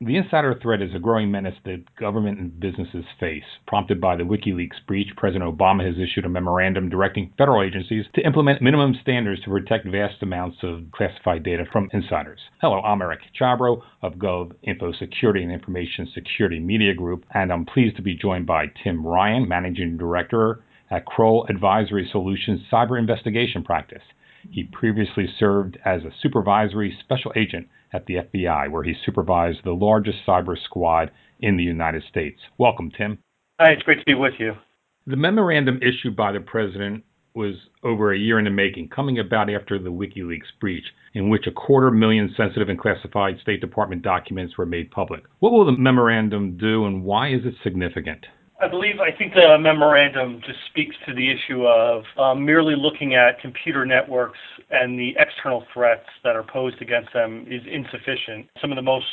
The insider threat is a growing menace that government and businesses face. Prompted by the WikiLeaks breach, President Obama has issued a memorandum directing federal agencies to implement minimum standards to protect vast amounts of classified data from insiders. Hello, I'm Eric Chabrow of Gov Info Security and Information Security Media Group, and I'm pleased to be joined by Tim Ryan, Managing Director at Kroll Advisory Solutions Cyber Investigation Practice. He previously served as a supervisory special agent at the FBI, where he supervised the largest cyber squad in the United States. Welcome, Tim. Hi, it's great to be with you. The memorandum issued by the president was over a year in the making, coming about after the WikiLeaks breach, in which a quarter million sensitive and classified State Department documents were made public. What will the memorandum do, and why is it significant? I believe, I think the memorandum just speaks to the issue of um, merely looking at computer networks and the external threats that are posed against them is insufficient. Some of the most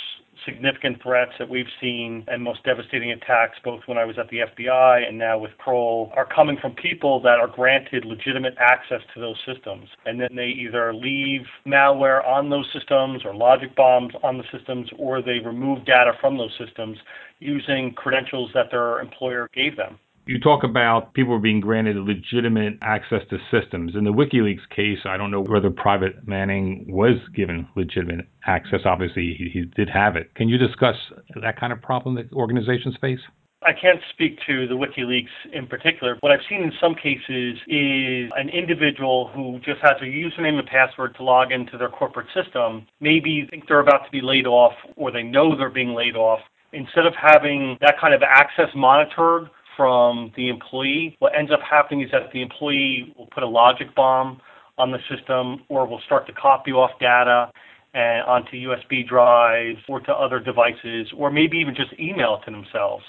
significant threats that we've seen and most devastating attacks, both when I was at the FBI and now with Kroll, are coming from people that are granted legitimate access to those systems. And then they either leave malware on those systems or logic bombs on the systems, or they remove data from those systems using credentials that their employer gave them. You talk about people being granted legitimate access to systems. In the WikiLeaks case, I don't know whether Private Manning was given legitimate access. Obviously, he, he did have it. Can you discuss that kind of problem that organizations face? I can't speak to the WikiLeaks in particular. What I've seen in some cases is an individual who just has a username and password to log into their corporate system, maybe think they're about to be laid off or they know they're being laid off. Instead of having that kind of access monitored from the employee. What ends up happening is that the employee will put a logic bomb on the system or will start to copy off data and uh, onto USB drives or to other devices or maybe even just email it to themselves.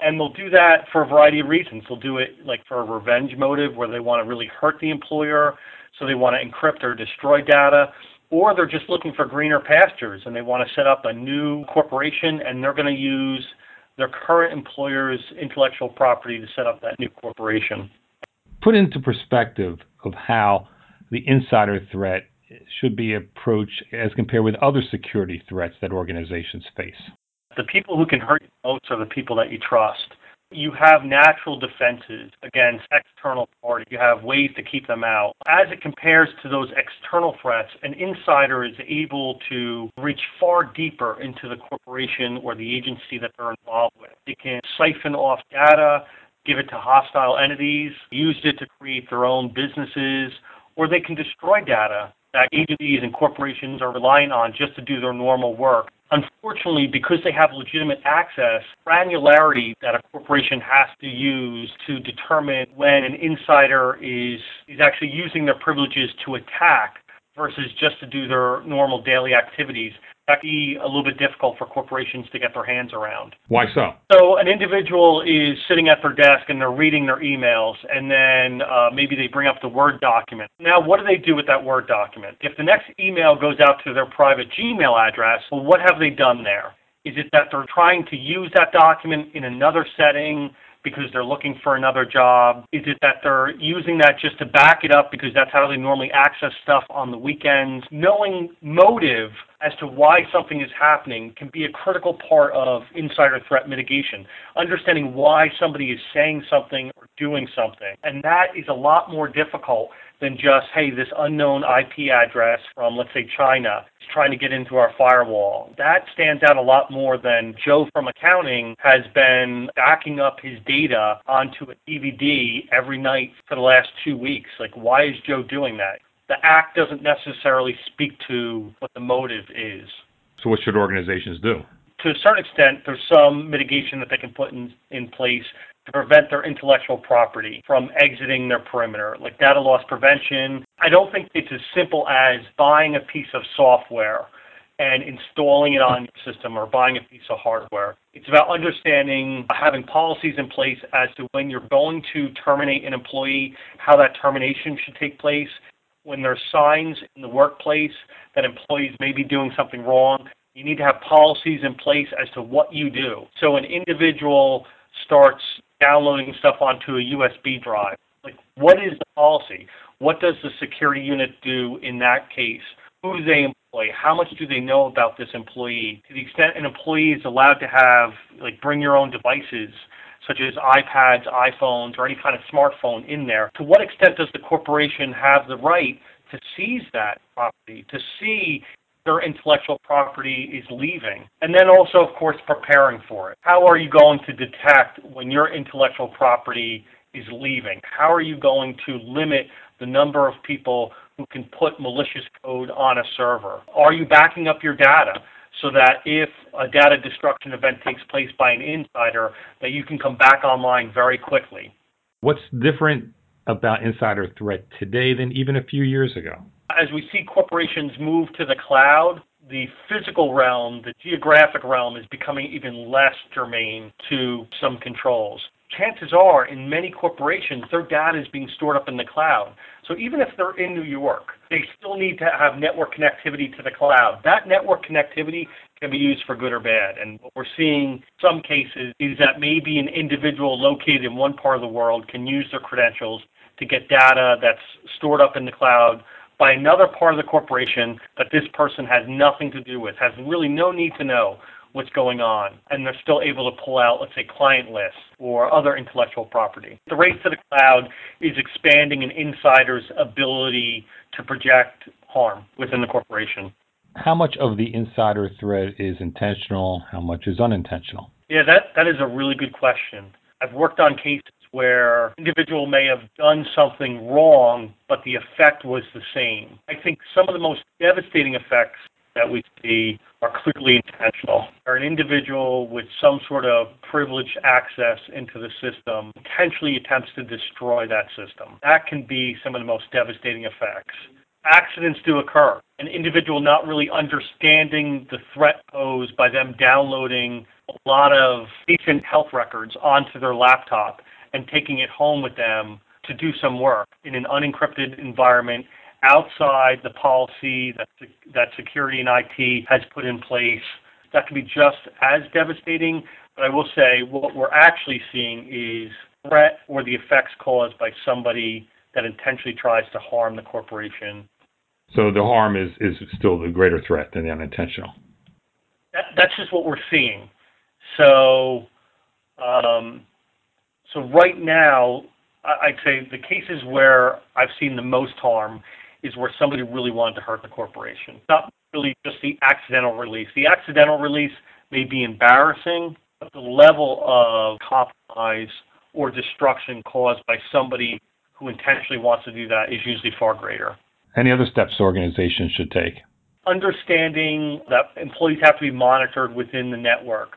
And they'll do that for a variety of reasons. They'll do it like for a revenge motive where they want to really hurt the employer, so they want to encrypt or destroy data or they're just looking for greener pastures and they want to set up a new corporation and they're going to use their current employer's intellectual property to set up that new corporation. Put into perspective of how the insider threat should be approached as compared with other security threats that organizations face. The people who can hurt you most are the people that you trust you have natural defenses against external parties. You have ways to keep them out. As it compares to those external threats, an insider is able to reach far deeper into the corporation or the agency that they're involved with. They can siphon off data, give it to hostile entities, use it to create their own businesses, or they can destroy data that agencies and corporations are relying on just to do their normal work. Unfortunately, because they have legitimate access, granularity that a corporation has to use to determine when an insider is, is actually using their privileges to attack versus just to do their normal daily activities that be a little bit difficult for corporations to get their hands around. Why so? So an individual is sitting at their desk and they're reading their emails, and then uh, maybe they bring up the Word document. Now, what do they do with that Word document? If the next email goes out to their private Gmail address, well, what have they done there? Is it that they're trying to use that document in another setting? because they're looking for another job? Is it that they're using that just to back it up because that's how they normally access stuff on the weekends? Knowing motive as to why something is happening can be a critical part of insider threat mitigation. Understanding why somebody is saying something or doing something. And that is a lot more difficult than just, hey, this unknown IP address from, let's say, China is trying to get into our firewall. That stands out a lot more than Joe from accounting has been backing up his data onto a DVD every night for the last two weeks. Like, why is Joe doing that? The act doesn't necessarily speak to what the motive is. So, what should organizations do? To a certain extent, there's some mitigation that they can put in, in place to prevent their intellectual property from exiting their perimeter, like data loss prevention. I don't think it's as simple as buying a piece of software and installing it on your system or buying a piece of hardware. It's about understanding, having policies in place as to when you're going to terminate an employee, how that termination should take place, when there's signs in the workplace that employees may be doing something wrong, you need to have policies in place as to what you do. So an individual starts downloading stuff onto a USB drive. Like, what is the policy? What does the security unit do in that case? Who do they employ? How much do they know about this employee? To the extent an employee is allowed to have, like, bring your own devices, such as iPads, iPhones, or any kind of smartphone in there, to what extent does the corporation have the right to seize that property, to see their intellectual property is leaving. And then also, of course, preparing for it. How are you going to detect when your intellectual property is leaving? How are you going to limit the number of people who can put malicious code on a server? Are you backing up your data so that if a data destruction event takes place by an insider, that you can come back online very quickly? What's different about insider threat today than even a few years ago? As we see corporations move to the cloud, the physical realm, the geographic realm is becoming even less germane to some controls. Chances are, in many corporations, their data is being stored up in the cloud. So even if they're in New York, they still need to have network connectivity to the cloud. That network connectivity can be used for good or bad. And what we're seeing some cases is that maybe an individual located in one part of the world can use their credentials to get data that's stored up in the cloud by another part of the corporation that this person has nothing to do with, has really no need to know what's going on, and they're still able to pull out, let's say, client lists or other intellectual property. The race to the cloud is expanding an insider's ability to project harm within the corporation. How much of the insider threat is intentional? How much is unintentional? Yeah, that, that is a really good question. I've worked on cases where individual may have done something wrong, but the effect was the same. I think some of the most devastating effects that we see are clearly intentional. Or an individual with some sort of privileged access into the system potentially attempts to destroy that system. That can be some of the most devastating effects. Accidents do occur. An individual not really understanding the threat posed by them downloading a lot of patient health records onto their laptop and taking it home with them to do some work in an unencrypted environment outside the policy that, that security and IT has put in place. That can be just as devastating, but I will say what we're actually seeing is threat or the effects caused by somebody that intentionally tries to harm the corporation. So the harm is, is still the greater threat than the unintentional. That, that's just what we're seeing. So, um, so right now, I'd say the cases where I've seen the most harm is where somebody really wanted to hurt the corporation. Not really just the accidental release. The accidental release may be embarrassing, but the level of compromise or destruction caused by somebody who intentionally wants to do that is usually far greater. Any other steps organizations should take? Understanding that employees have to be monitored within the network.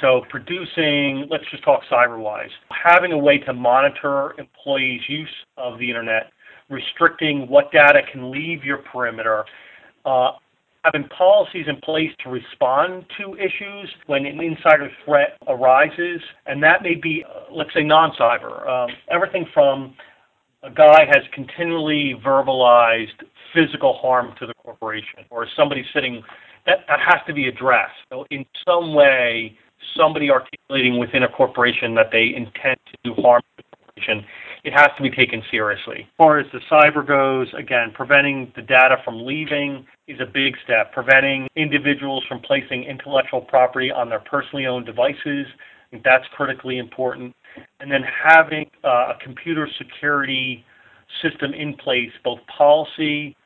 So producing, let's just talk CyberWise, having a way to monitor employees' use of the internet restricting what data can leave your perimeter, uh, having policies in place to respond to issues when an insider threat arises, and that may be, uh, let's say, non-cyber. Um, everything from a guy has continually verbalized physical harm to the corporation, or somebody sitting, that, that has to be addressed. So in some way, somebody articulating within a corporation that they intend to do harm to the corporation it has to be taken seriously. As far as the cyber goes, again, preventing the data from leaving is a big step. Preventing individuals from placing intellectual property on their personally owned devices, I think that's critically important. And then having uh, a computer security system in place, both policy,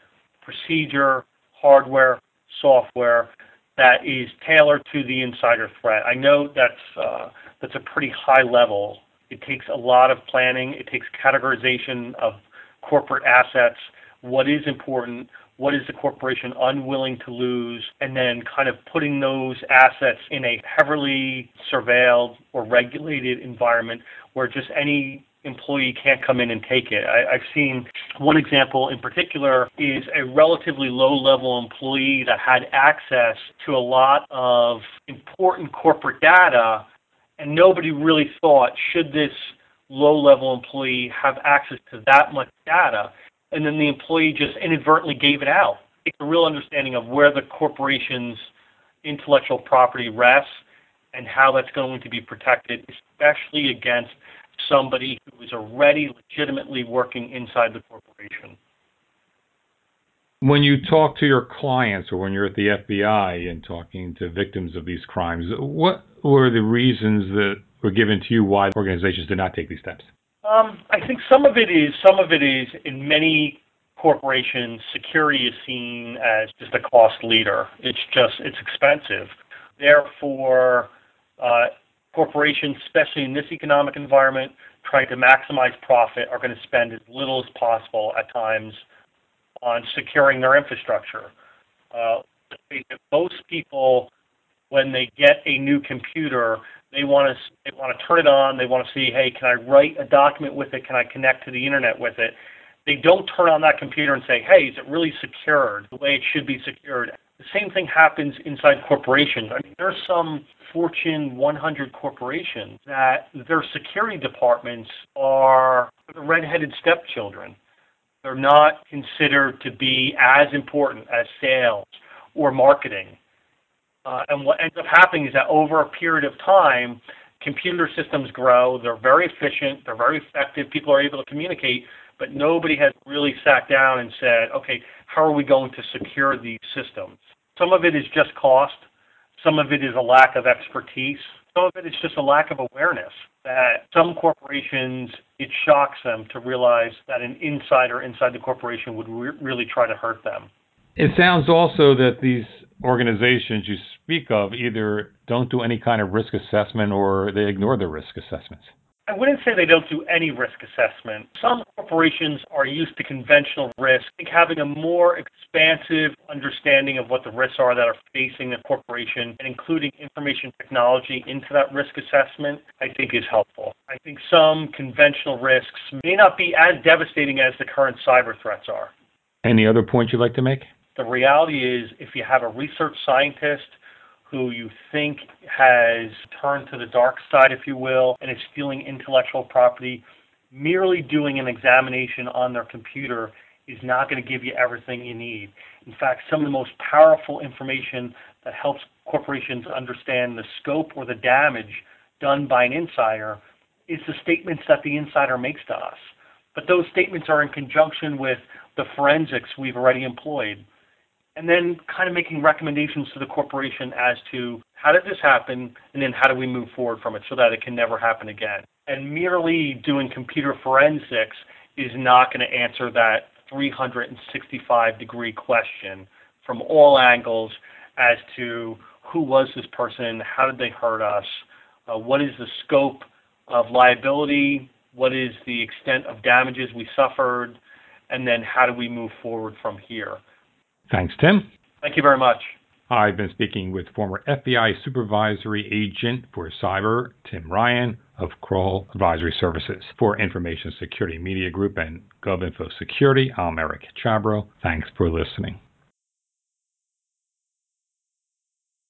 procedure, hardware, software, that is tailored to the insider threat. I know that's uh, that's a pretty high level it takes a lot of planning. It takes categorization of corporate assets, what is important, what is the corporation unwilling to lose, and then kind of putting those assets in a heavily surveilled or regulated environment where just any employee can't come in and take it. I, have seen one example in particular is a relatively low level employee that had access to a lot of important corporate data and nobody really thought should this low-level employee have access to that much data, and then the employee just inadvertently gave it out. It's a real understanding of where the corporation's intellectual property rests and how that's going to be protected, especially against somebody who is already legitimately working inside the corporation. When you talk to your clients or when you're at the FBI and talking to victims of these crimes, what were the reasons that were given to you why organizations did not take these steps? Um, I think some of it is some of it is in many corporations, security is seen as just a cost leader. It's just it's expensive. Therefore, uh, corporations, especially in this economic environment, trying to maximize profit, are going to spend as little as possible at times on securing their infrastructure. Uh, most people, when they get a new computer, they want to they want to turn it on. They want to see, hey, can I write a document with it? Can I connect to the internet with it? They don't turn on that computer and say, hey, is it really secured the way it should be secured? The same thing happens inside corporations. I mean, there's some Fortune 100 corporations that their security departments are the redheaded stepchildren. They're not considered to be as important as sales or marketing. Uh, and what ends up happening is that over a period of time, computer systems grow. They're very efficient. They're very effective. People are able to communicate, but nobody has really sat down and said, okay, how are we going to secure these systems? Some of it is just cost. Some of it is a lack of expertise. Some of it is just a lack of awareness that some corporations, it shocks them to realize that an insider inside the corporation would re- really try to hurt them. It sounds also that these organizations you speak of either don't do any kind of risk assessment or they ignore the risk assessments. I wouldn't say they don't do any risk assessment. Some corporations are used to conventional risk. I think having a more expansive understanding of what the risks are that are facing the corporation and including information technology into that risk assessment, I think is helpful. I think some conventional risks may not be as devastating as the current cyber threats are. Any other points you'd like to make? The reality is, if you have a research scientist who you think has turned to the dark side, if you will, and is stealing intellectual property, merely doing an examination on their computer is not going to give you everything you need. In fact, some of the most powerful information that helps corporations understand the scope or the damage done by an insider is the statements that the insider makes to us. But those statements are in conjunction with the forensics we've already employed and then kind of making recommendations to the corporation as to how did this happen and then how do we move forward from it so that it can never happen again. And merely doing computer forensics is not going to answer that 365 degree question from all angles as to who was this person, how did they hurt us, uh, what is the scope of liability, what is the extent of damages we suffered, and then how do we move forward from here. Thanks, Tim. Thank you very much. I've been speaking with former FBI Supervisory Agent for Cyber, Tim Ryan of Kroll Advisory Services. For Information Security Media Group and GovInfo Security, I'm Eric Chabrow. Thanks for listening.